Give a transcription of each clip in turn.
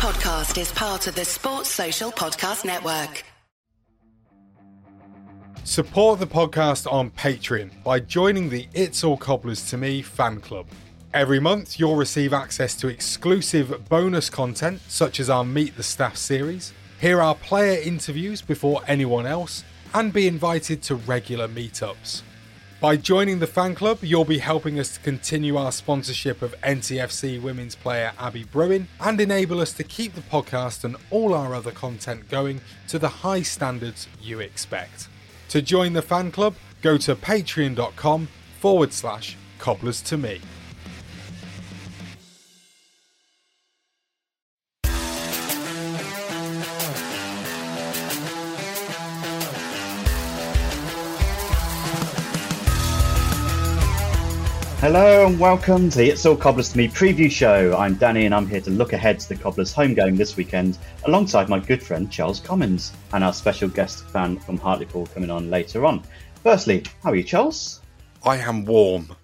podcast is part of the Sports Social Podcast Network. Support the podcast on Patreon by joining the It's All Cobblers to Me fan club. Every month, you'll receive access to exclusive bonus content, such as our Meet the Staff series, hear our player interviews before anyone else, and be invited to regular meetups. By joining the fan club, you'll be helping us to continue our sponsorship of NTFC women's player Abby Bruin and enable us to keep the podcast and all our other content going to the high standards you expect. To join the fan club, go to patreon.com forward slash cobblers to me. Hello and welcome to the It's All Cobblers to Me preview show. I'm Danny and I'm here to look ahead to the Cobblers home game this weekend alongside my good friend Charles Commons and our special guest fan from Hartlepool coming on later on. Firstly, how are you, Charles? I am warm.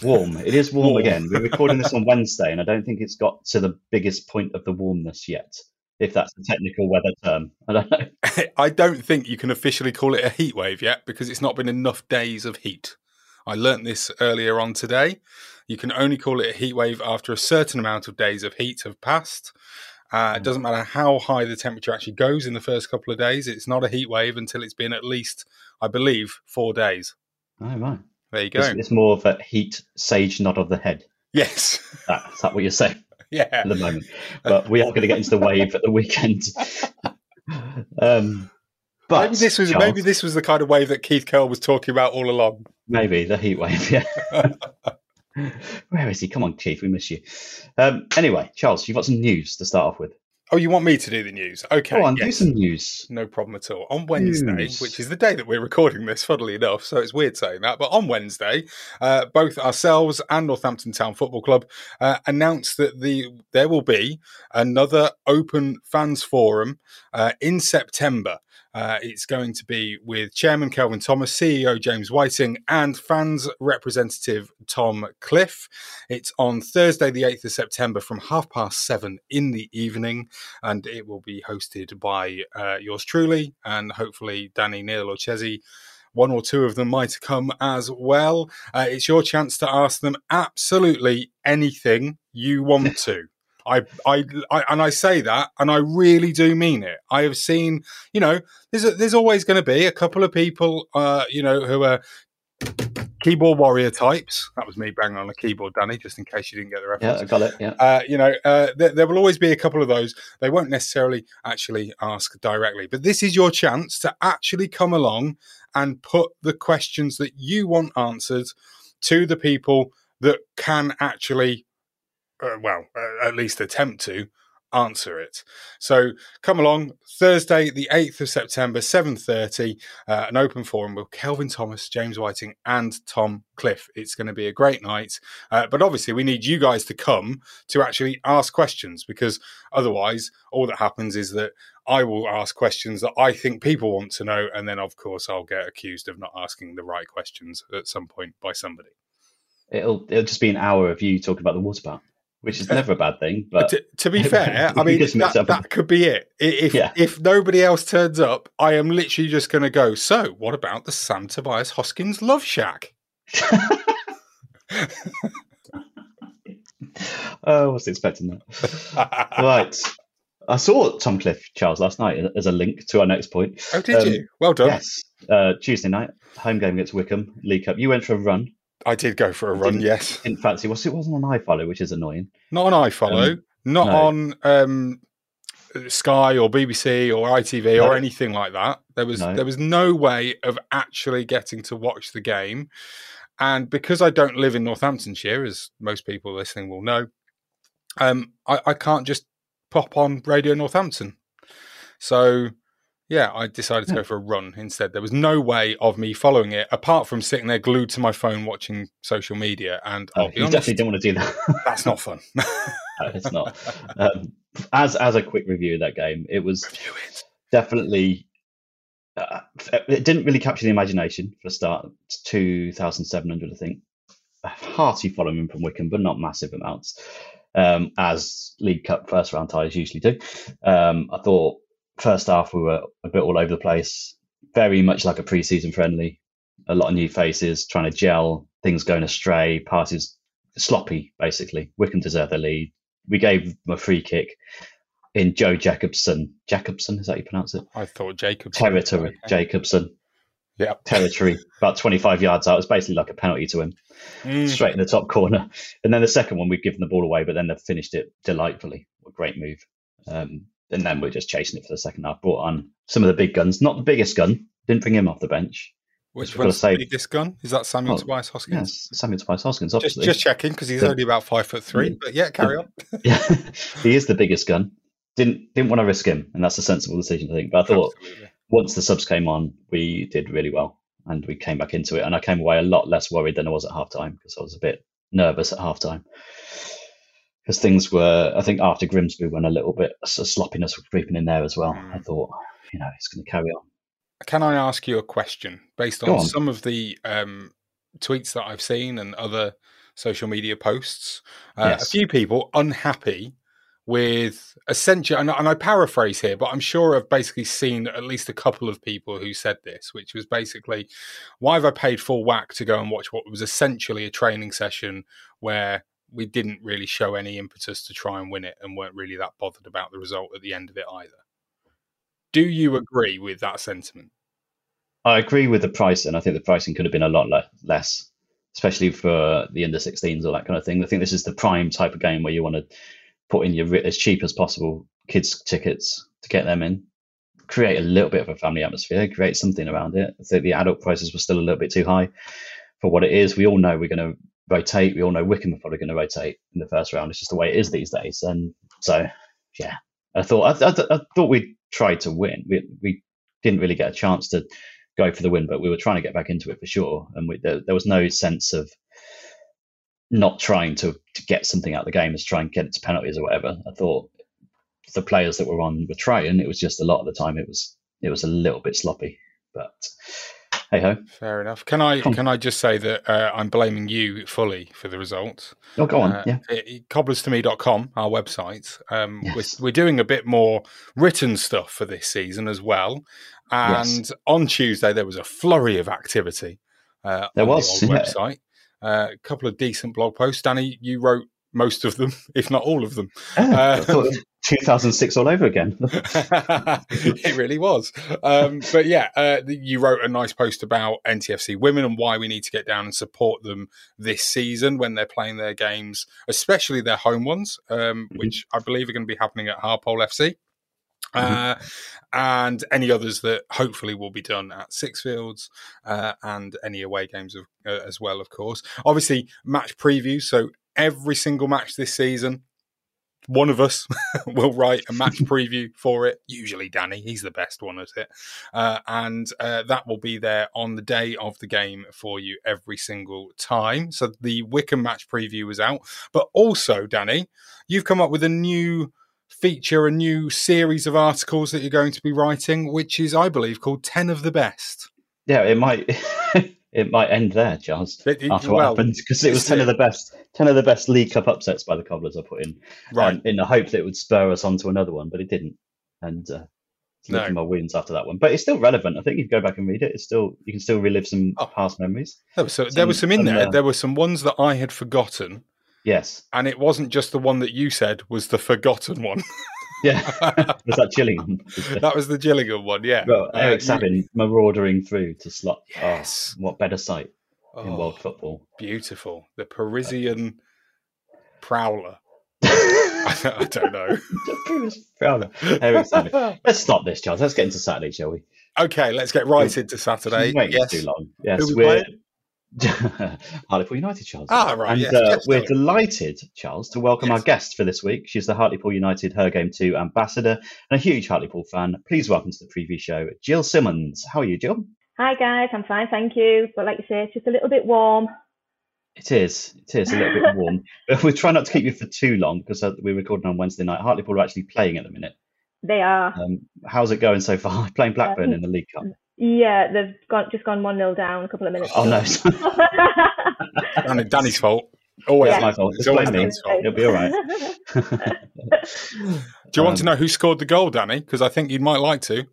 Warm. It is warm, Warm. again. We're recording this on Wednesday and I don't think it's got to the biggest point of the warmness yet, if that's the technical weather term. I don't know. I don't think you can officially call it a heat wave yet because it's not been enough days of heat. I learnt this earlier on today. You can only call it a heat wave after a certain amount of days of heat have passed. Uh, it doesn't matter how high the temperature actually goes in the first couple of days. It's not a heat wave until it's been at least, I believe, four days. Oh, right. There you go. It's, it's more of a heat sage nod of the head. yes. That, is that what you're saying? yeah. at the moment. But we are going to get into the wave at the weekend. Um, but maybe this was maybe this was the kind of wave that Keith Curle was talking about all along. maybe the heat wave. Yeah. Where is he? Come on, Keith, we miss you. Um, anyway, Charles, you've got some news to start off with. Oh, you want me to do the news? Okay. Go on, do yes. some news. No problem at all. On Wednesday, News. which is the day that we're recording this, funnily enough, so it's weird saying that, but on Wednesday, uh, both ourselves and Northampton Town Football Club uh, announced that the there will be another open fans forum uh, in September. Uh, it's going to be with Chairman Kelvin Thomas, CEO James Whiting, and fans representative Tom Cliff. It's on Thursday, the 8th of September from half past seven in the evening and it will be hosted by uh, yours truly and hopefully Danny, Neil, or Chesy. One or two of them might come as well. Uh, it's your chance to ask them absolutely anything you want to. I, I, I, and I say that, and I really do mean it. I have seen, you know, there's a, there's always going to be a couple of people, uh, you know, who are keyboard warrior types. That was me banging on a keyboard, Danny, just in case you didn't get the reference Yeah, I got it. Yeah. uh, you know, uh, there, there will always be a couple of those. They won't necessarily actually ask directly, but this is your chance to actually come along and put the questions that you want answered to the people that can actually, uh, well, at least attempt to answer it. So come along Thursday, the eighth of September, seven thirty, uh, an open forum with Kelvin Thomas, James Whiting, and Tom Cliff. It's going to be a great night. Uh, but obviously, we need you guys to come to actually ask questions because otherwise, all that happens is that I will ask questions that I think people want to know, and then of course I'll get accused of not asking the right questions at some point by somebody. It'll it'll just be an hour of you talking about the water park, which is never a bad thing. But to, to be fair, I mean that, that could be it. If Yeah. if nobody else turns up, I am literally just going to go. So, what about the Sam Tobias Hoskins Love Shack? oh, I was expecting that. right. I saw Tom Cliff Charles last night as a link to our next point. oh, did Um, you? Well done. Yes, uh, Tuesday night, home game against Wycombe, League Cup. You went for a run. I did go for a run. Didn't- Yes, Didn't fancy. What's it wasn't on iFollow, which is annoying. not on iFollow, Um, not no. on um, Sky or BBC or ITV No. or anything like that. There was No. there was no way of actually getting to watch the game, and because I don't live in Northamptonshire, as most people listening will know, um, I, I can't just pop on Radio Northampton. So, yeah, I decided to Yeah. go for a run instead. There was no way of me following it apart from sitting there glued to my phone watching social media. And Oh, you honest, definitely don't want to do that. that's not fun. No, it's not. Um, as as a quick review of that game, it was it. definitely. Uh, it didn't really capture the imagination for a start. Two thousand seven hundred, I think. A hearty following from Wycombe, but not massive amounts. um, as League Cup first round ties usually do. Um, I thought first half we were a bit all over the place, very much like a pre-season friendly. A lot of new faces trying to gel, things going astray, passes sloppy basically. Wycombe deserved the lead. We gave them a free kick in Joe Jacobson. Jacobson is that how you pronounce it? I thought Jacob Territory. Okay. Jacobson Yeah. territory, about 25 yards out. It's basically like a penalty to him, Mm. straight in the top corner. And then the second one, we'd given the ball away, but then they've finished it delightfully. A great move. Um, and then we're just chasing it for the second half. Brought on some of the big guns, not the biggest gun. Didn't bring him off the bench. Which one's say- the biggest gun? Is that Samuel Oh, Tobias Hoskins? Yes, Samuel Tobias Hoskins, Just, obviously. just checking because he's The- only about five foot three. But yeah, carry on. yeah, he is the biggest gun. Didn't didn't want to risk him, and that's a sensible decision, I think. But I thought Absolutely. once the subs came on, we did really well, and we came back into it. And I came away a lot less worried than I was at half time because I was a bit nervous at half time because things were. I think after Grimsby, when a little bit of sloppiness was creeping in there as well. Mm. I thought, you know, it's going to carry on. Can I ask you a question based on on. some of the um, tweets that I've seen and other social media posts? Uh, Yes. A few people unhappy with essentially, and, and I paraphrase here, but I'm sure I've basically seen at least a couple of people who said this, which was basically, why have I paid full whack to go and watch what was essentially a training session where we didn't really show any impetus to try and win it and weren't really that bothered about the result at the end of it either? Do you mm. agree with that sentiment? I agree with the pricing. I think the pricing could have been a lot le- less, especially for the under 16s or that kind of thing. I think this is the prime type of game where you want to put in your as cheap as possible kids tickets to get them in, create a little bit of a family atmosphere, create something around it. I think the adult prices were still a little bit too high for what it is. We all know we're going to rotate. We all know Wycombe are probably going to rotate in the first round. It's just the way it is these days. And so, yeah, I thought I, I, I thought we tried to win. We we didn't really get a chance to go for the win, but we were trying to get back into it for sure. And we, there, there was no sense of not trying to, to get something out of the game, as try and get it to penalties or whatever. I thought the players that were on were trying. It was just a lot of the time it was it was a little bit sloppy. But hey ho, Fair enough. Can I can I just say that uh, I'm blaming you fully for the result? oh go on, Uh, yeah, it- cobblerstome.com, our website. Um, Yes. we're, we're doing a bit more written stuff for this season as well. And on Tuesday there was a flurry of activity. Uh, There on was, the old yeah. website. Uh, a couple of decent blog posts. Danny, you wrote most of them, if not all of them. Ah, uh, I thought it was 2006 all over again. it really was. Um, but yeah, uh, you wrote a nice post about NTFC women and why we need to get down and support them this season when they're playing their games, especially their home ones, um, Mhm. which I believe are going to be happening at Harpole FC. Uh, and any others that hopefully will be done at Sixfields uh, and any away games of, uh, as well, of course. Obviously, match previews. So every single match this season, one of us will write a match preview for it. Usually, Danny, he's the best one at it, uh, and uh, that will be there on the day of the game for you every single time. So the Wycombe match preview is out, but also, Danny, you've come up with a new feature, a new series of articles that you're going to be writing, which is, I believe, called 10 of the Best. yeah, it might it might end there, Charles. It- it- After what well, happened, because it was ten is of the best, ten of the best League Cup upsets by the Cobblers. I put in, Right. um, in the hope that it would spur us on to another one, but it didn't. And uh, it's No. my wounds after that one. But it's still relevant. I think you can go back and read it. It's still you can still relive some Oh. past memories. was, so, there was some in there. uh, there were some ones that I had forgotten, Yes, and it wasn't just the one that you said was the forgotten one. yeah. was that Gillingham? that was the Gillingham one, yeah. Well, Uh, Eric you- Sabin maraudering through to slot. oh, Yes. what better sight in Oh, world football? beautiful. The Parisian prowler. I don't know. Prowler. Eric Sabin. Let's stop this, Charles. Let's get into Saturday, shall we? Okay, let's get right into Saturday. Wait Yes. too long. Yes, we we're Hartlepool United, Charles. Ah, right. and yes, uh, yes, we're no. delighted, Charles, to welcome Yes. our guest for this week. She's the Hartlepool United Her Game Too ambassador and a huge Hartlepool fan. Please welcome to the preview show, Jill Simmons. How are you, Jill? Hi guys, I'm fine, thank you. But like you say, it's just a little bit warm. It is. It is a little bit warm. But we're trying not to keep you for too long because uh, we're recording on Wednesday night. Hartlepool are actually playing at the minute. They are. Um, how's it going so far? Playing Blackburn in the League Cup. Yeah, they've got just gone one 0 down a couple of minutes. Oh no! ago. Danny, Danny's fault. Always It's my fault. It's Just always blame me. Fault. It'll be all right. Do you want to Um, know who scored the goal, Danny? Because I think you might like to.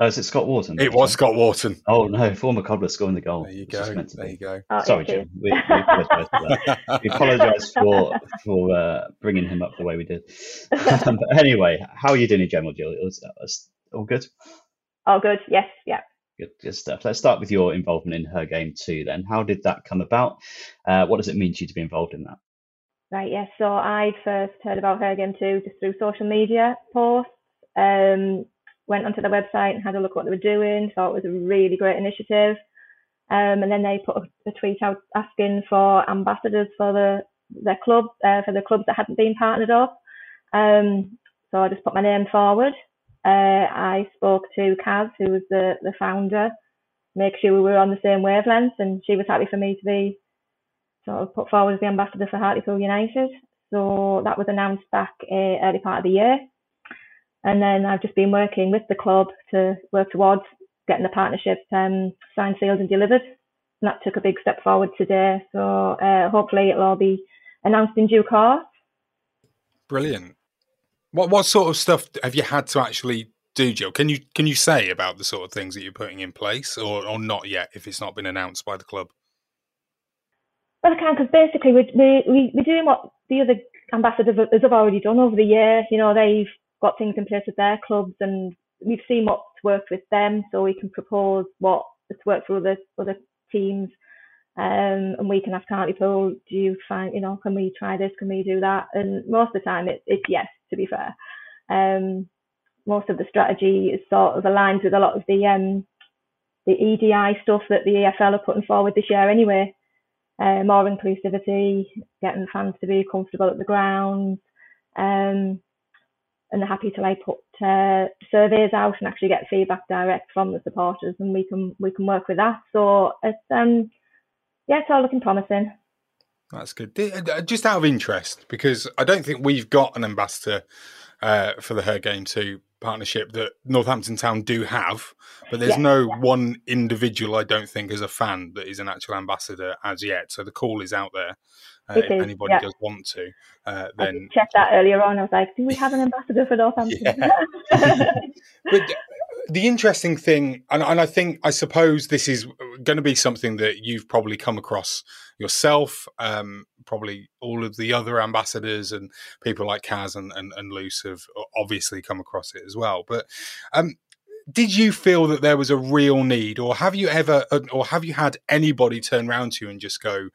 Oh, is it Scott Wharton? It was Scott Wharton. Oh no, former cobbler scoring the goal. There you go. There be. you go. Oh, Sorry. Jim. We, we apologise for. We apologise for for uh, bringing him up the way we did. but anyway, how are you doing in general, Jill? It was, it was all good. Oh, good. Yes, yeah. Good, good stuff. Let's start with your involvement in her game too. Then, how did that come about? Uh, what does it mean to you to be involved in that? Right, yes. So I first heard about her game too just through social media posts. Um, went onto their website and had a look at what they were doing. Thought it was a really great initiative. Um, and then they put a, a tweet out asking for ambassadors for the their club uh, for the clubs that hadn't been partnered up. Um, so I just put my name forward. Uh, I spoke to Kaz, who was the the founder, make sure we were on the same wavelength, and she was happy for me to be sort of put forward as the ambassador for Hartlepool United. So that was announced back uh, early part of the year. And then I've just been working with the club to work towards getting the partnership um, signed, sealed, and delivered. And that took a big step forward today. So uh, hopefully it'll all be announced in due course. Brilliant. What what sort of stuff have you had to actually do, Jill? Can you can you say about the sort of things that you're putting in place, or or not yet, if it's not been announced by the club? Well, I can because basically we, we, we, we're doing what the other ambassadors have- have already done over the year. You know, they've got things in place with their clubs and we've seen what's worked with them so we can propose what has worked for other other teams. Um, and we can ask Hartlepool, do you find, you know, can we try this? Can we do that? And most of the time it, it's yes, to be fair. Um, most of the strategy is sort of aligned with a lot of the um, the EDI stuff that the EFL are putting forward this year anyway uh, more inclusivity, getting fans to be comfortable at the ground, um, and they're happy to like put uh, surveys out and actually get feedback direct from the supporters, and we can we can work with that. So it's um yeah, it's all looking promising. That's good. Uh, Just out of interest, because I don't think we've got an ambassador uh, for the Her Game Too partnership that Northampton Town do have, but there's Yeah. no one individual I don't think as a fan that is an actual ambassador as yet. So the call is out there. Uh, if is, anybody yeah. does want to, uh, then did check that earlier on. I was like, do we have an ambassador for Northampton? but the interesting thing, and, and I think, I suppose this is going to be something that you've probably come across yourself, um, probably all of the other ambassadors and people like Kaz and, and, and Luce have obviously come across it as well. But um, did you feel that there was a real need, or have you ever, uh, or have you had anybody turn around to you and just go,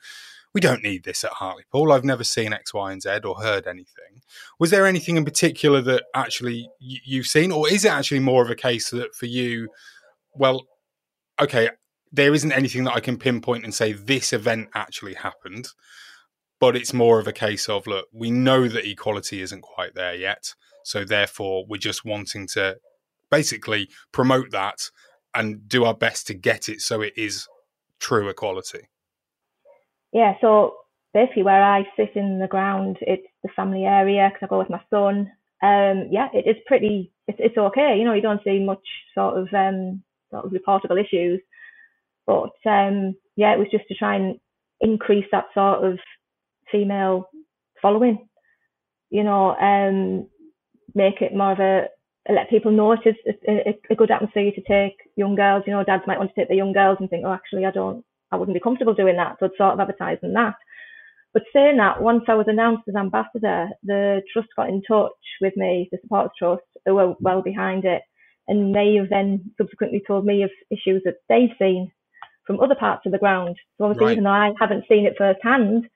we don't need this at Hartlepool. I've never seen X, Y, and Z or heard anything. Was there anything in particular that actually you've seen, or is it actually more of a case that for you, well, okay, there isn't anything that I can pinpoint and say this event actually happened, but it's more of a case of look, we know that equality isn't quite there yet, so therefore we're just wanting to basically promote that and do our best to get it so it is true equality. Yeah, so basically where I sit in the ground, it's the family area because I go with my son. Um, yeah, it is pretty. It's, it's okay. You know, you don't see much sort of um, sort of reportable issues, but um, yeah, it was just to try and increase that sort of female following. You know, um, make it more of a let people know it is a, a, a good atmosphere to take young girls. You know, dads might want to take their young girls and think, oh, actually, I don't I wouldn't be comfortable doing that. So it's sort of advertising that. But saying that, once I was announced as ambassador, the trust got in touch with me, the supporters trust, who were well behind it. And they have then subsequently told me of issues that they've seen from other parts of the ground. So obviously, Right. even though I haven't seen it firsthand,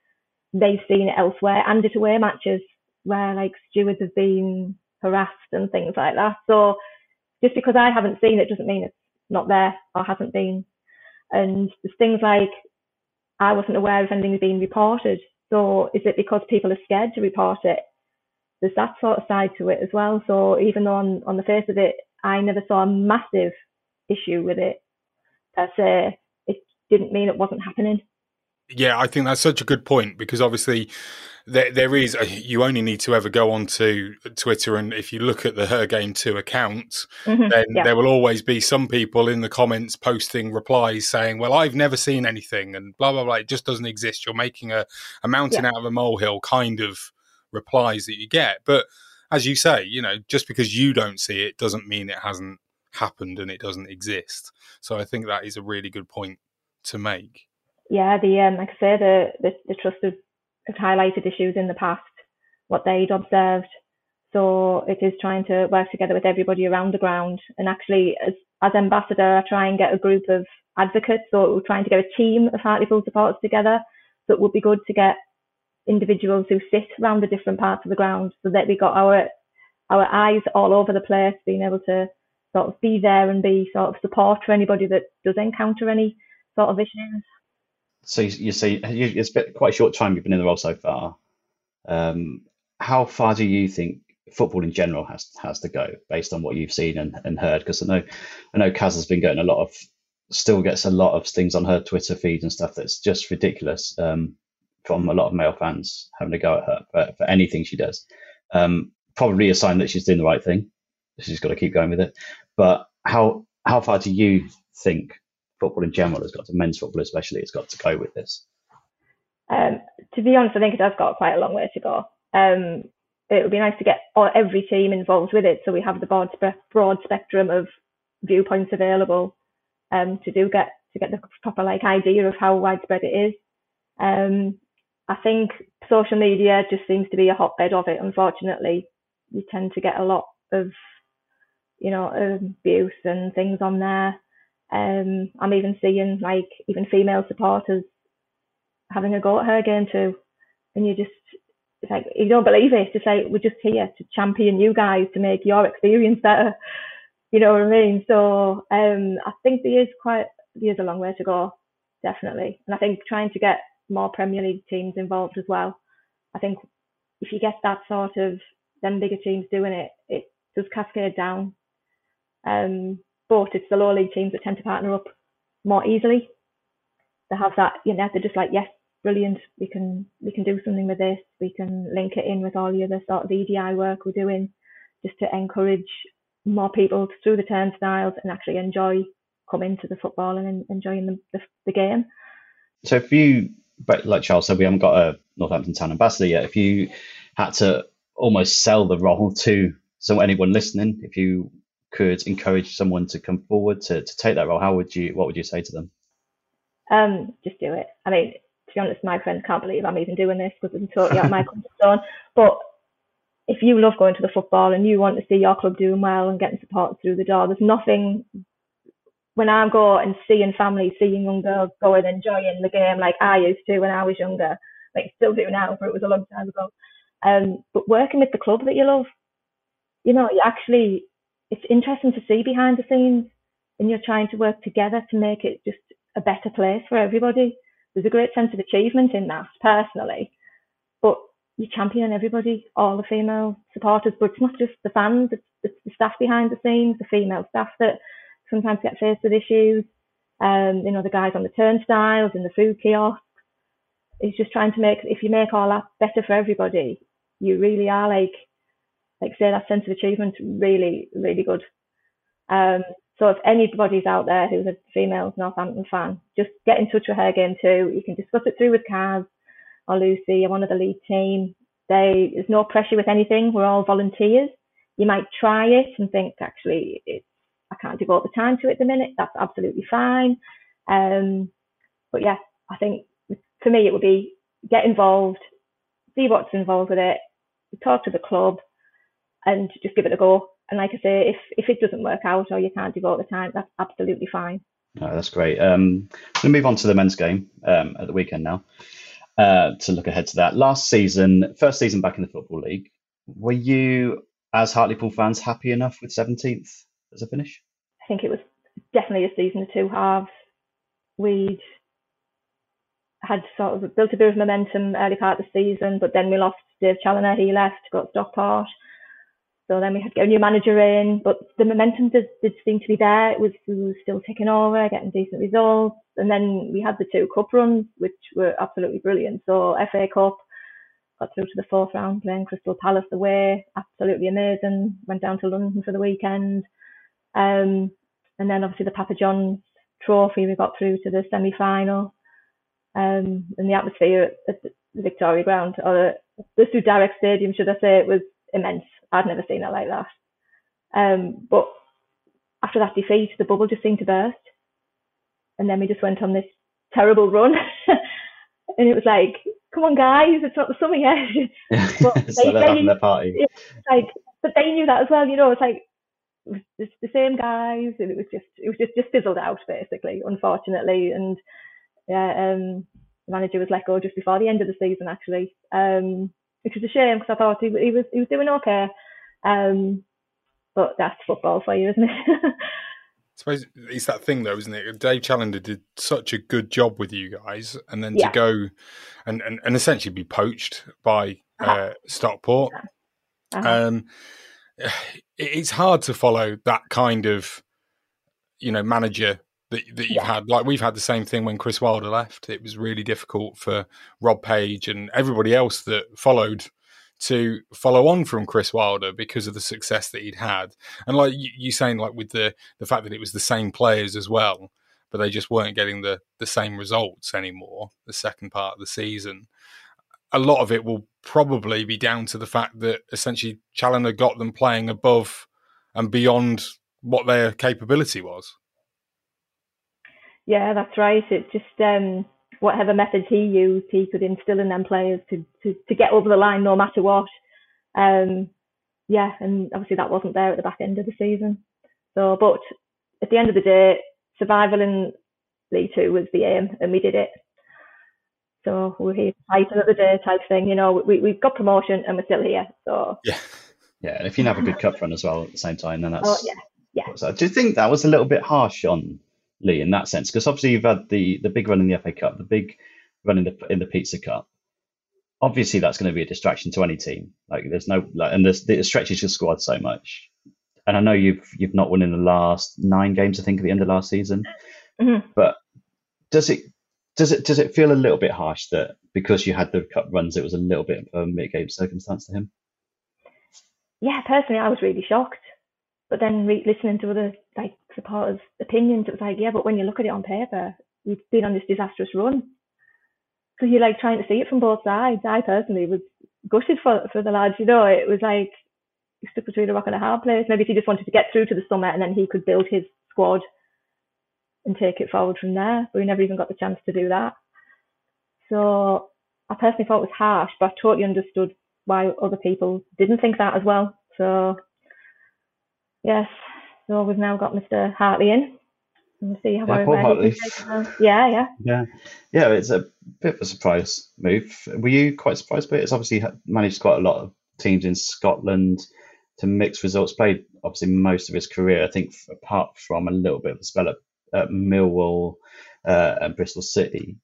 they've seen it elsewhere and at away matches where like stewards have been harassed and things like that. So just because I haven't seen it doesn't mean it's not there or hasn't been. And there's things like I wasn't aware if anything being reported. So is it because people are scared to report it? There's that sort of side to it as well. So even though on, on the face of it, I never saw a massive issue with it per se, it didn't mean it wasn't happening. Yeah, I think that's such a good point because obviously there, there is a, you only need to ever go onto Twitter and if you look at the Her Game Too account, mm-hmm, then yeah. there will always be some people in the comments posting replies saying, "Well, I've never seen anything," and blah blah blah. It just doesn't exist. You're making a, a mountain yeah. out of a molehill kind of replies that you get. But as you say, you know, just because you don't see it doesn't mean it hasn't happened and it doesn't exist. So I think that is a really good point to make. Yeah, the um, like I say, the the, the trust highlighted issues in the past, what they'd observed. So it is trying to work together with everybody around the ground. And actually, as as ambassador, I try and get a group of advocates. We're trying to get a team of Hartlepool supporters together. So it would be good to get individuals who sit around the different parts of the ground so that we've got our our eyes all over the place, being able to sort of be there and be sort of support for anybody that does encounter any sort of issues. So you, you say it's been quite a short time you've been in the role so far. Um, how far do you think football in general has has to go based on what you've seen and, and heard? Because I know I know Kaz has been getting a lot of still gets a lot of things on her Twitter feed and stuff that's just ridiculous um, from a lot of male fans having to go at her for, for anything she does. Um, probably a sign that she's doing the right thing. She's got to keep going with it. But how how far do you think football in general has got to men's football especially has got to go with this? Um, to be honest, I think it has got quite a long way to go. Um, it would be nice to get all, every team involved with it, so we have the broad, broad spectrum of viewpoints available um, to do get to get the proper like idea of how widespread it is. Um, I think social media just seems to be a hotbed of it. Unfortunately, you tend to get a lot of you know abuse and things on there. Um, I'm even seeing like even female supporters having a go at her game too, and you just it's like you don't believe it. It's like we're just here to champion you guys to make your experience better. You know what I mean? So um, I think there is quite there is a long way to go, definitely. And I think trying to get more Premier League teams involved as well. I think if you get that sort of them bigger teams doing it, it does cascade down. Um, but it's the lower league teams that tend to partner up more easily. They have that, you know, they're just like, yes, brilliant, we can we can do something with this, we can link it in with all the other sort of EDI work we're doing, just to encourage more people through the turnstiles and actually enjoy coming to the football and enjoying the, the, the game. So if you, but like Charles said, we haven't got a Northampton Town ambassador yet. If you had to almost sell the role to so anyone listening, if you could encourage someone to come forward to, to take that role, how would you what would you say to them? Um, just do it. I mean, to be honest, my friends can't believe I'm even doing this because I'm totally out of my comfort zone. But if you love going to the football and you want to see your club doing well and getting support through the door, there's nothing when I go and seeing families, seeing young girls going enjoying the game like I used to when I was younger, like still do now, but it was a long time ago. Um, but working with the club that you love, you know, you actually it's interesting to see behind the scenes and you're trying to work together to make it just a better place for everybody. There's a great sense of achievement in that personally, but you champion everybody, all the female supporters, but it's not just the fans, it's, it's the staff behind the scenes, the female staff that sometimes get faced with issues, um, you know, the guys on the turnstiles and the food kiosks. It's just trying to make, if you make all that better for everybody, you really are like like say that sense of achievement really really good. Um so if anybody's out there who's a female Northampton fan just get in touch with her game too. You can discuss it through with Kaz or Lucy one of the lead team. They there's no pressure with anything. We're all volunteers. You might try it and think actually it's I can't devote the time to it at the minute. That's absolutely fine. Um but yeah I think for me it would be get involved see what's involved with it talk to the club and just give it a go. And like I say, if if it doesn't work out or you can't devote the time, that's absolutely fine. Oh, that's great. Um, we'll move on to the men's game um, at the weekend now. Uh, to look ahead to that. Last season, first season back in the Football League, were you, as Hartlepool fans, happy enough with 17th as a finish? I think it was definitely a season of two halves. We'd had sort of built a bit of momentum early part of the season, but then we lost Dave Challinor. He left, got Stockport. So then we had to get a new manager in, but the momentum did, did seem to be there. It was, we were still ticking over, getting decent results. And then we had the two cup runs, which were absolutely brilliant. So FA Cup, got through to the fourth round playing Crystal Palace away, absolutely amazing. Went down to London for the weekend. Um, and then obviously the Papa John's trophy, we got through to the semi final. Um, and the atmosphere at the Victoria Ground, or the, the Suit Direct Stadium, should I say, it was immense. I'd never seen it like that. Um, but after that defeat, the bubble just seemed to burst. And then we just went on this terrible run. and it was like, come on, guys, it's not the summer yet. but they, having their party. Like, but they knew that as well. You know, it's like it's the same guys, and it was just it was just just fizzled out basically, unfortunately. And yeah, um, the manager was let go just before the end of the season actually, um, which was a shame because I thought he, he was he was doing okay. Um, but that's football for you, isn't it? I suppose it's that thing though, isn't it? Dave Challinor did such a good job with you guys, and then yeah. to go and, and, and essentially be poached by uh-huh. uh, Stockport. Uh-huh. Um, it's hard to follow that kind of you know manager that that you've yeah. had. Like we've had the same thing when Chris Wilder left. It was really difficult for Rob Page and everybody else that followed to follow on from Chris Wilder because of the success that he'd had. And like you, you saying, like with the the fact that it was the same players as well, but they just weren't getting the the same results anymore. The second part of the season, a lot of it will probably be down to the fact that essentially Challinor got them playing above and beyond what their capability was. Yeah, that's right. It just um, whatever methods he used, he could instill in them players to, to, to get over the line no matter what. Um, yeah, and obviously that wasn't there at the back end of the season. So, but at the end of the day, survival in League Two was the aim, and we did it. So we're here fight another day type thing. You know, we we've got promotion and we're still here. So yeah, yeah. And if you have a good cup run as well at the same time, then that's oh yeah, yeah. So do you think that was a little bit harsh on Lee in that sense? Because obviously you've had the the big run in the FA Cup, the big run in the in the Pizza Cup. Obviously, that's going to be a distraction to any team. Like, there's no like, and there's, it stretches your squad so much. And I know you've you've not won in the last nine games, I think, at the end of last season. Mm-hmm. But does it does it does it feel a little bit harsh that because you had the cup runs, it was a little bit of a mitigated circumstance to him? Yeah, personally, I was really shocked. But then re- listening to other like supporters' opinions, it was like, yeah, but when you look at it on paper, you've been on this disastrous run. So you're like trying to see it from both sides. I personally was gutted for for the lads. You know, it was like stuck between a rock and a hard place. Maybe if he just wanted to get through to the summit and then he could build his squad and take it forward from there. But we never even got the chance to do that. So I personally thought it was harsh, but I totally understood why other people didn't think that as well. So yes, so we've now got Mr. Hartley in. We'll see how yeah, Hartley. Yeah, yeah. Yeah. Yeah, it's a bit of a surprise move. Were you quite surprised by it? It's obviously managed quite a lot of teams in Scotland to mix results. Played obviously most of his career, I think, apart from a little bit of a spell at, at Millwall uh, and Bristol City.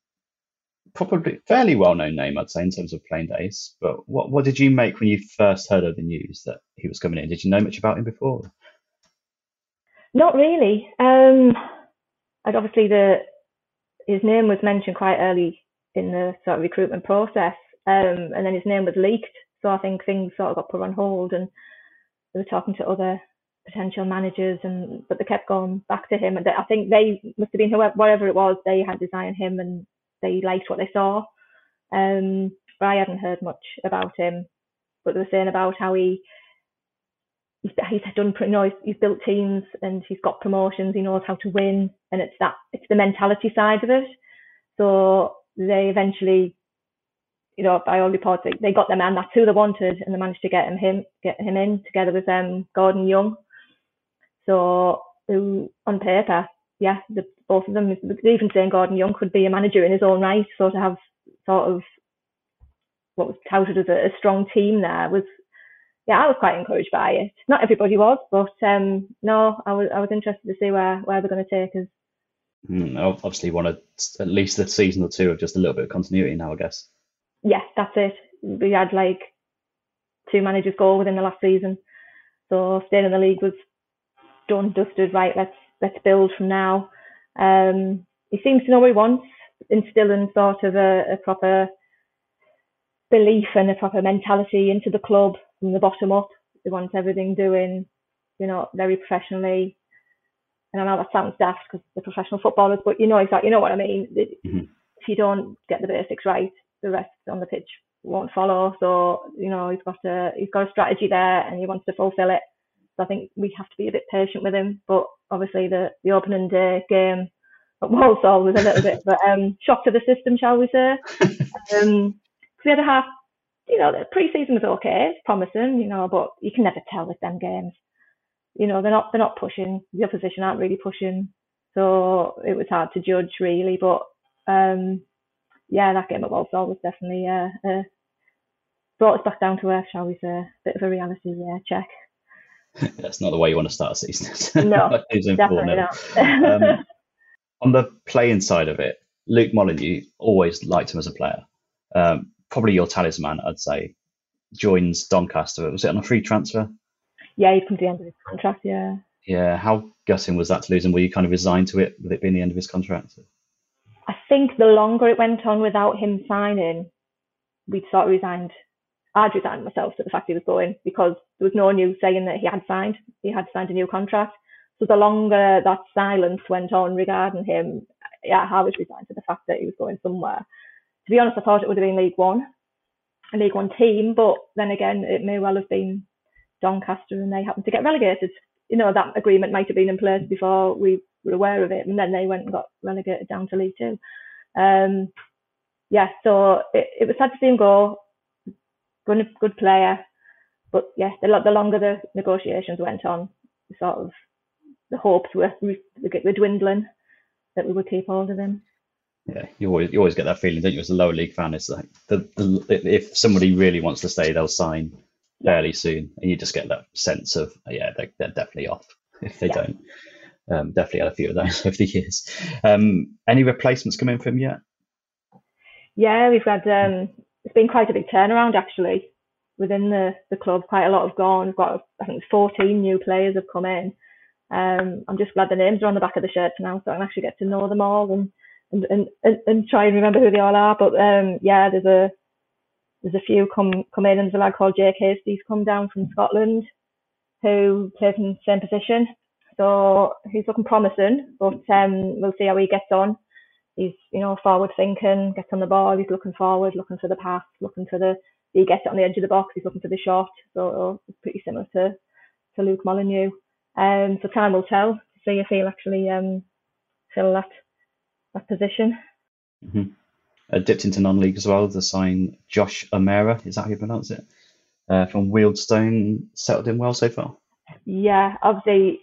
Probably fairly well known name, I'd say, in terms of playing days. But what what did you make when you first heard of the news that he was coming in? Did you know much about him before? Not really. Um, and obviously the his name was mentioned quite early in the sort of recruitment process, um, and then his name was leaked. So I think things sort of got put on hold, and they were talking to other potential managers, and but they kept going back to him. And they, I think they must have been whoever, whatever it was, they had designed him, and they liked what they saw. Um, but I hadn't heard much about him. But they were saying about how he he's, done, you know, he's, he's built teams and he's got promotions. He knows how to win, and it's that it's the mentality side of it. So they eventually, you know, by all reports, they, they got the man. That's who they wanted, and they managed to get him him get him in together with um Gordon Young. So on paper, yeah, the, both of them. Even saying Gordon Young could be a manager in his own right, so to have sort of what was touted as a, a strong team there was yeah, I was quite encouraged by it. Not everybody was, but um, no, I was I was interested to see where where they're going to take us. Mm, obviously, wanted at least a season or two of just a little bit of continuity now, I guess. Yeah, that's it. We had like two managers go within the last season, So staying in the league was done, dusted. Right, let's let's build from now. Um, he seems to know what he wants, instilling sort of a, a proper belief and a proper mentality into the club from the bottom up. He wants everything doing, you know, very professionally. And I know that sounds daft because they're professional footballers, but you know exactly, you know what I mean. Mm-hmm. If you don't get the basics right, the rest on the pitch won't follow. So you know he's got a he's got a strategy there, and he wants to fulfil it. So I think we have to be a bit patient with him. But obviously the the opening day game at Walsall was a little bit, but um, shock to the system, shall we say? um, we had a half, you know, the pre-season was okay, it's promising, you know, but you can never tell with them games. You know, they're not they're not pushing. The opposition aren't really pushing, so it was hard to judge really. But um, yeah, that game at Walsall was definitely uh, uh, brought us back down to earth, shall we say? A bit of a reality yeah, check. That's not the way you want to start a season. No, definitely not. um, on the playing side of it, Luke Molyneux always liked him as a player. Um, probably your talisman, I'd say. Joins Doncaster. Was it on a free transfer? Yeah, he'd come to the end of his contract. Yeah. Yeah. How gutting was that to lose him? Were you kind of resigned to it with it being the end of his contract? I think the longer it went on without him signing, we'd sort of resigned. I'd resigned myself to the fact he was going because there was no news saying that he had signed. He had signed a new contract. So the longer that silence went on regarding him, yeah, I was resigned to the fact that he was going somewhere to be honest, I thought it would have been League One, a League One team, but then again, it may well have been Doncaster and they happened to get relegated. You know, that agreement might have been in place before we were aware of it, and then they went and got relegated down to League Two. Um, yeah, so it, it was sad to see him go. Good, good player, but yeah, the, the longer the negotiations went on, sort of the hopes were, were dwindling that we would keep hold of him yeah, you always you always get that feeling, don't you? As a lower league fan, it's like the, the if somebody really wants to stay, they'll sign fairly soon, and you just get that sense of yeah, they're, they're definitely off if they yeah. don't. Um, definitely had a few of those over the years. Um, any replacements come in from yet? Yeah, we've had um, it's been quite a big turnaround actually within the the club. Quite a lot have gone. We've got I think 14 new players have come in. Um, I'm just glad the names are on the back of the shirts now, so I can actually get to know them all and and, and, and, try and remember who they all are. But um, yeah, there's a there's a few come come in, and there's a lad called Jake Hastie's come down from Scotland who plays in the same position. So he's looking promising, but um, we'll see how he gets on. He's you know forward thinking, gets on the ball. He's looking forward, looking for the pass, looking for the. He gets it on the edge of the box. He's looking for the shot. So it's pretty similar to to Luke Molyneux. Um, so time will tell. To see if he'll actually um, fill that that position. Mm-hmm. Uh, dipped into non-league as well. The sign Josh Umerah, is that how you pronounce it? Uh, from Wealdstone, settled in well so far. Yeah, obviously,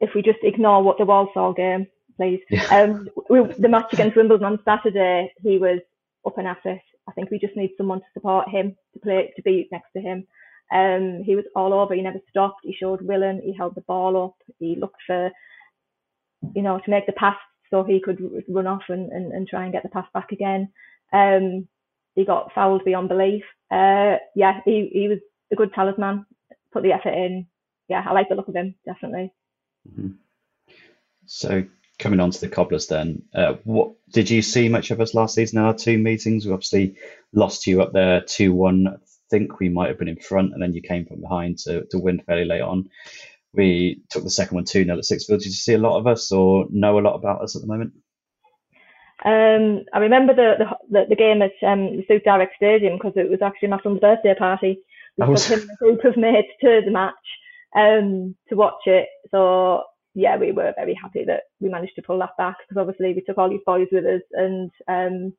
if we just ignore what the Walsall game, please. Yeah. Um, we, the match against Wimbledon on Saturday, he was up and at it. I think we just need someone to support him, to play, to be next to him. Um, he was all over. He never stopped. He showed willing. He held the ball up. He looked for, you know, to make the pass so he could run off and, and, and try and get the pass back again. Um, he got fouled beyond belief. Uh, yeah, he, he was a good talisman, put the effort in. Yeah, I like the look of him, definitely. Mm-hmm. So coming on to the Cobblers then, uh, what did you see much of us last season in our two meetings? We obviously lost you up there 2-1. I think we might have been in front and then you came from behind to, to win fairly late on. We took the second one 2 0 at Sixfield. Did you see a lot of us or know a lot about us at the moment? Um, I remember the, the, the game at um, the Suit Direct Stadium because it was actually my son's birthday party. We was... took him a group of mates to the match um, to watch it. So yeah, we were very happy that we managed to pull that back because obviously we took all these boys with us and um,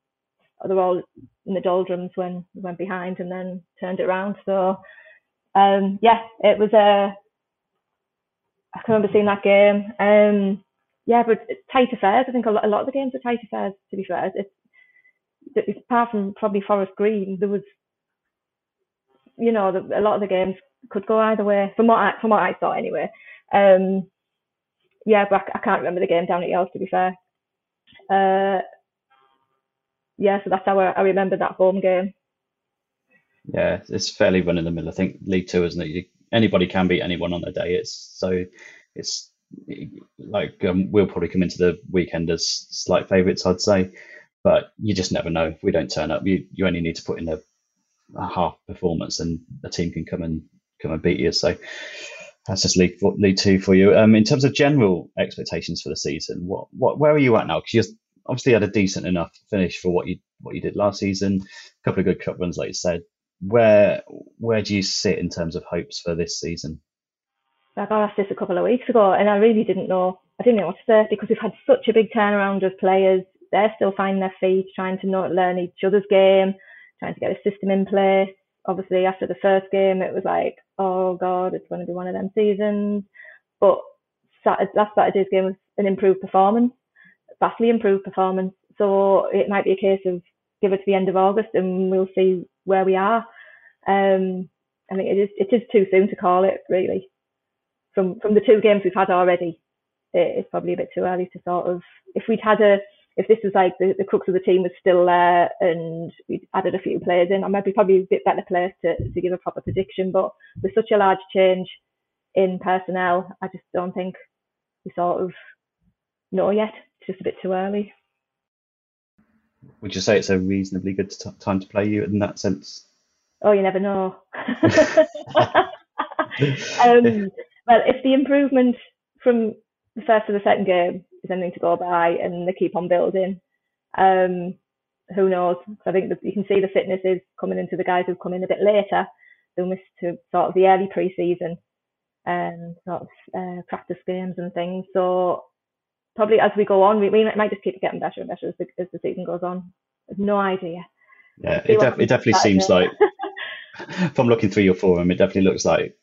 they were all in the doldrums when we went behind and then turned it around. So um, yeah, it was a I can remember seeing that game. Um, yeah, but tight affairs. I think a lot, a lot of the games are tight affairs. To be fair, it's, it's apart from probably Forest Green, there was, you know, the, a lot of the games could go either way. From what I, from what I saw, anyway. Um, yeah, but I, I can't remember the game down at Yells. To be fair. Uh, yeah, so that's how I, I remember that home game. Yeah, it's fairly run in the middle. I think League Two, isn't it? You anybody can beat anyone on their day. It's so it's like um, we'll probably come into the weekend as slight favourites, I'd say, but you just never know. We don't turn up, you you only need to put in a, a half performance, and a team can come and come and beat you. So that's just League League Two for you. Um, in terms of general expectations for the season, what what where are you at now? Because you obviously had a decent enough finish for what you what you did last season. A couple of good cup runs, like you said. Where where do you sit in terms of hopes for this season? I got asked this a couple of weeks ago, and I really didn't know. I didn't know what to say because we've had such a big turnaround of players. They're still finding their feet, trying to know, learn each other's game, trying to get a system in place. Obviously, after the first game, it was like, oh god, it's going to be one of them seasons. But Saturday, last Saturday's game was an improved performance, vastly improved performance. So it might be a case of give it to the end of August and we'll see where we are. Um, I think it is it is too soon to call it really. From from the two games we've had already, it's probably a bit too early to sort of. If we'd had a if this was like the, the crux of the team was still there and we'd added a few players in, I might be probably a bit better placed to, to give a proper prediction. But with such a large change in personnel, I just don't think we sort of know yet. It's just a bit too early. Would you say it's a reasonably good t- time to play you in that sense? Oh, you never know. um, well, if the improvement from the first to the second game is anything to go by and they keep on building, um, who knows? I think that you can see the fitness is coming into the guys who've come in a bit later, who missed to sort of the early pre-season and sort of uh, practice games and things. So probably as we go on, we, we might just keep getting better and better as the, as the season goes on. No idea. Yeah, it, def- it definitely seems like, from looking through your forum, it definitely looks like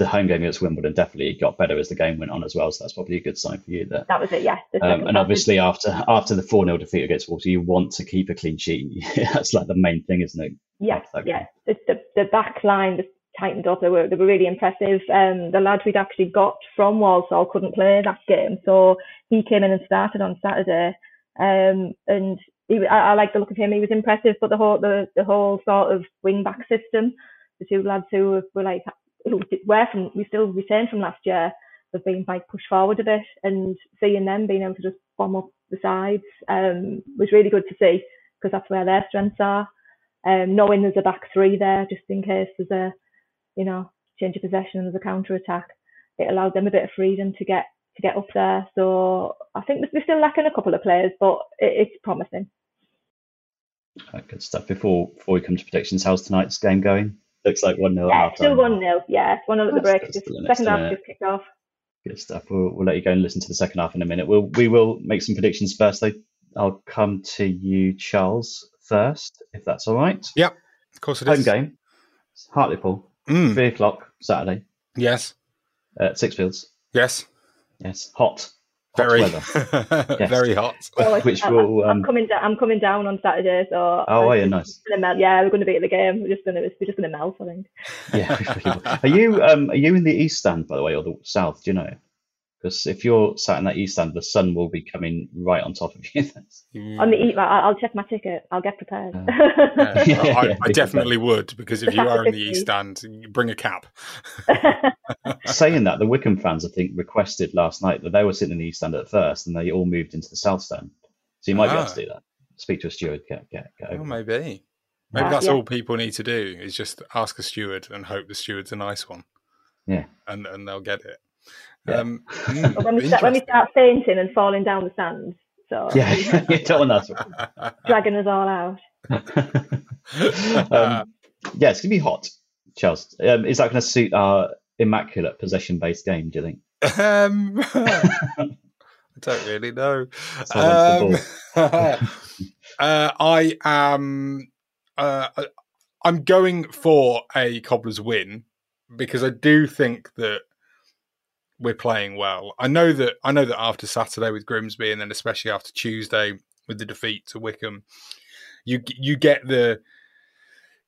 the home game against Wimbledon definitely got better as the game went on as well. So that's probably a good sign for you there. That was it, yeah. Um, and obviously, after after the 4 0 defeat against Wolves, you want to keep a clean sheet. that's like the main thing, isn't it? Yeah, yeah. The, the, the back line tightened up. They were, they were really impressive. Um, the lad we'd actually got from Walsall couldn't play that game. So he came in and started on Saturday. Um, and he, I, I like the look of him. He was impressive, but the whole the, the whole sort of wing back system, the two lads who were, like who were from we still returned from last year have been like pushed forward a bit and seeing them being able to just bomb up the sides um, was really good to see because that's where their strengths are. Um, knowing there's a back three there just in case there's a you know change of possession and there's a counter attack, it allowed them a bit of freedom to get to get up there. So I think we're still lacking a couple of players, but it, it's promising. Right, good stuff. Before before we come to predictions, how's tonight's game going? Looks like 1 0. Yeah, still 1 0. Yeah, 1 0 at the break. Just, second half just kicked off. Good stuff. We'll, we'll let you go and listen to the second half in a minute. We'll, we will make some predictions first, though. I'll come to you, Charles, first, if that's all right. Yep, of course it Home is. game, Hartlepool, Mm. 3 o'clock Saturday Yes, at Sixfields. yes. Yes, hot. Hot Very, weather. Yes. very hot. Well, Which I, will, I'm um, coming down. I'm coming down on Saturday, so. Oh, are you? I'm Nice. Gonna melt. Yeah, we're going to be at the game. We're just going to. We're just going to melt. I think. Yeah. are you um are you in the east stand by the way or the south? Do you know? Because if you're sat in that east stand, the sun will be coming right on top of you. On the eat, I- I'll check my ticket. I'll get prepared. Uh, Yeah, Yeah, I, yeah, I definitely would because if you are in the. East Stand, bring a cap. Saying that, the Wycombe fans I think requested last night that they were sitting in the east stand at first, and they all moved into the south stand. So you might be able to Ah. do that. Speak to a steward. Get get get Oh, maybe. Maybe Uh, that's yeah. all people need to do is just ask a steward and hope the steward's a nice one. Yeah. And and they'll get it. Yeah. Um, mm, when we start, when we start fainting and falling down the sands, so Yeah, you don't want that. dragging us all out. um, yeah, it's gonna be hot, Charles. Um, is that going to suit our immaculate possession-based game? Do you think? Um, I don't really know. I Um, uh, I am. Uh, I'm going for a Cobblers win because I do think that we're playing well. I know that I know that after Saturday with Grimsby, and then especially after Tuesday with the defeat to Wycombe, you you get the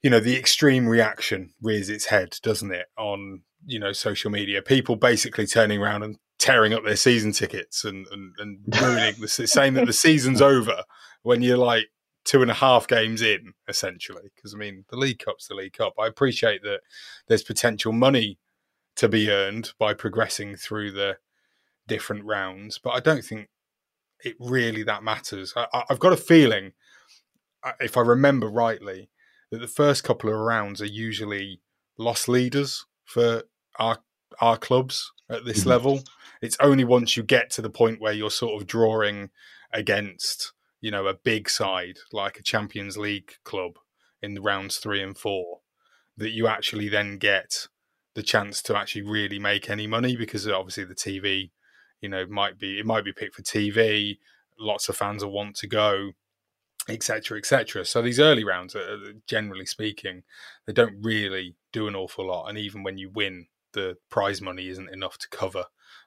you know the extreme reaction rears its head, doesn't it? On you know social media, people basically turning around and tearing up their season tickets and and, and ruining the saying that the season's over when you're like two and a half games in, essentially. Because I mean, the League Cup's the League Cup. I appreciate that there's potential money to be earned by progressing through the different rounds, but I don't think it really that matters. I, have got a feeling, uh, if I remember rightly, that the first couple of rounds are usually loss leaders for our our clubs at this mm-hmm. level. It's only once you get to the point where you're sort of drawing against, you know, a big side like a Champions League club in the rounds three and four that you actually then get the chance to actually really make any money because obviously the TV, you know, might be it might be picked for TV. Lots of fans will want to go, etc., etc. So these early rounds, are, generally speaking, they don't really do an awful lot. And even when you win, the prize money isn't enough to cover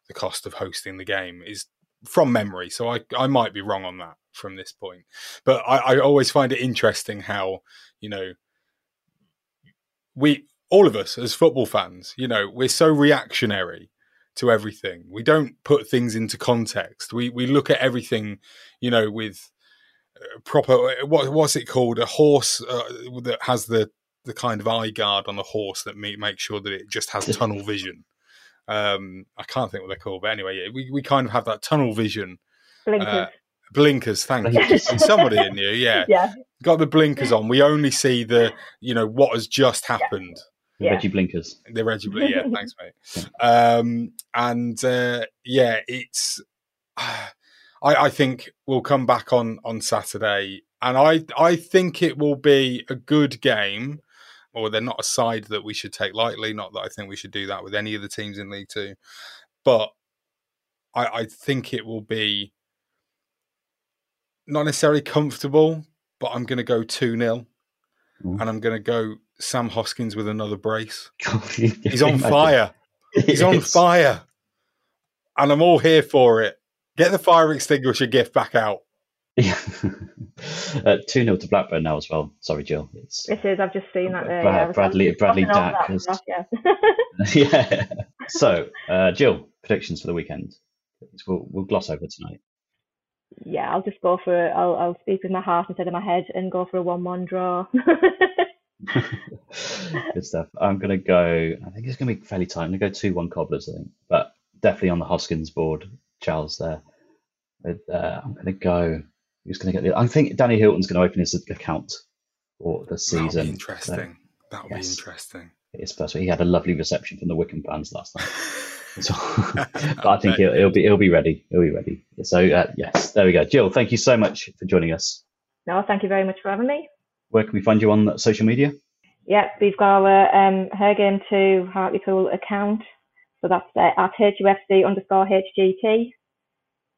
the cost of hosting the game. Is from memory, so I I might be wrong on that from this point. But I, I always find it interesting how you know we all of us as football fans, you know, we're so reactionary to everything. We don't put things into context. We we look at everything, you know, with uh, proper what what's it called? A horse uh, that has the the kind of eye guard on the horse that make make sure that it just has tunnel vision. Um, I can't think what they're called, but anyway, we we kind of have that tunnel vision. Blinkers. Uh, blinkers, thank you. Somebody in you, yeah. Yeah. Got the blinkers on. We only see the, you know, what has just happened. Yeah. Reggie blinkers. The Reggie blinkers. Yeah, thanks, mate. Um, and uh, yeah, it's. Uh, I, I think we'll come back on on Saturday, and I I think it will be a good game. Or they're not a side that we should take lightly. Not that I think we should do that with any of the teams in League Two, but I, I think it will be not necessarily comfortable, but I'm going to go 2 0. Mm. And I'm going to go Sam Hoskins with another brace. He's on fire. He's on fire. And I'm all here for it. Get the fire extinguisher gift back out. uh, 2 0 to Blackburn now as well. Sorry, Jill. It's, it is. I've just seen that there. Brad, yeah. Bradley, Bradley Dack. Has... yeah. yeah. So, uh, Jill, predictions for the weekend. We'll, we'll gloss over tonight yeah, I'll just go for I'll I'll speak with my heart instead of my head and go for a one-one draw. Good stuff. I'm gonna go. I think it's gonna be fairly tight. I'm gonna go two-one Cobblers. I think, but definitely on the Hoskins board, Charles there. With, uh, I'm gonna go. Who's gonna get the? I think Danny Hylton's gonna open his account for the season. That'll be interesting. So, That'll yes, be interesting. It's first. He had a lovely reception from the Wycombe fans last night. So, but I think he'll, he'll, be he'll be ready. He'll be ready. So uh, yes, there we go. Jill, thank you so much for joining us. No, thank you very much for having me. Where can we find you on social media? Yeah, we've got our um, Her Game Too Hartlepool account. So that's uh, at HUFC underscore HGT.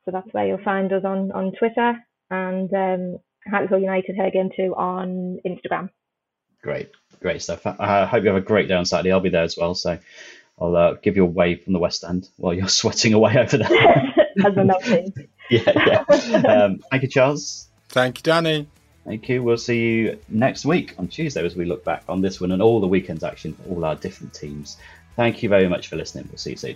So that's where you'll find us on, on Twitter and um, Hartlepool United Her Game Too on Instagram. Great, great stuff. I hope you have a great day on Saturday. I'll be there as well. So I'll uh, give you a wave from the West End while you're sweating away over there. As a melting. yeah, yeah. Um, thank you, Charles. Thank you, Danny. Thank you. We'll see you next week on Tuesday as we look back on this one and all the weekend's action for all our different teams. Thank you very much for listening. We'll see you soon.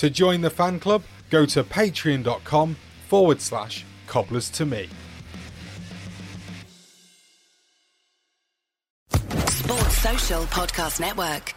To join the fan club, go to patreon.com forward slash cobblers to me. Sports Social Podcast Network.